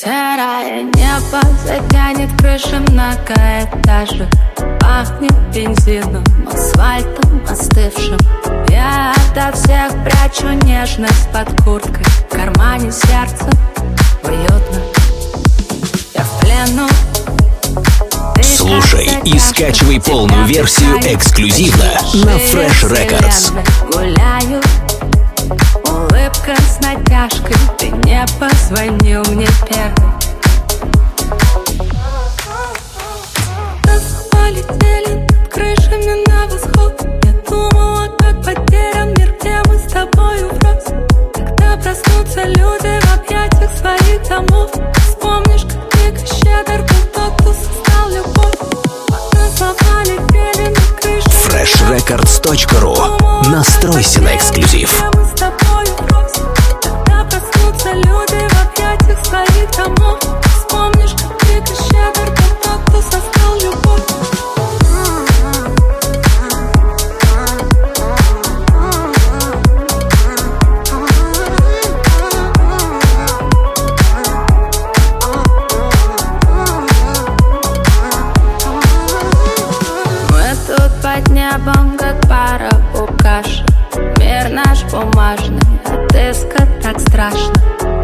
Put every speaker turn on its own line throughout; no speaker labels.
Серое небо затянет крыши многоэтажек Пахнет бензином, асфальтом остывшим. Я ото всех прячу нежность под курткой. В кармане сердца уютно. Я в плену.
Слушай и скачивай полную версию эксклюзивно на Fresh Records.
Гуляю, улыбка с натяжкой не позвонил мне первый. Полетели над крышами на восход. Я думала, как потерян мир, где мы с тобою врозь Когда проснутся люди в объятиях своих домов. Вспомнишь, как дико щедр был тот, кто создал любовь.
Freshrecords.ru Настройся на эксклюзив.
Бумажный, отыска так страшно.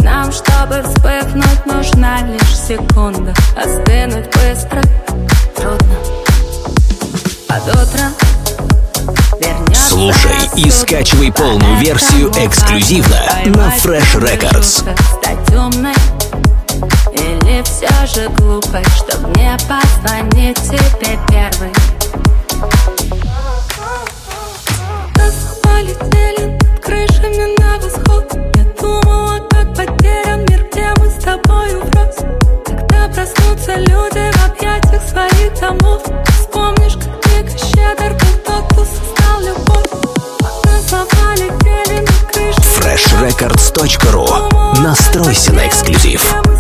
Нам, чтобы вспыхнуть, нужна лишь секунда. Остынуть быстро. Трудно. Под утро
Слушай и скачивай полную версию эксклюзивно на Fresh Records.
Стать умной или все же глупой, чтоб не позвонить
freshrecords.ru Настройся на эксклюзив.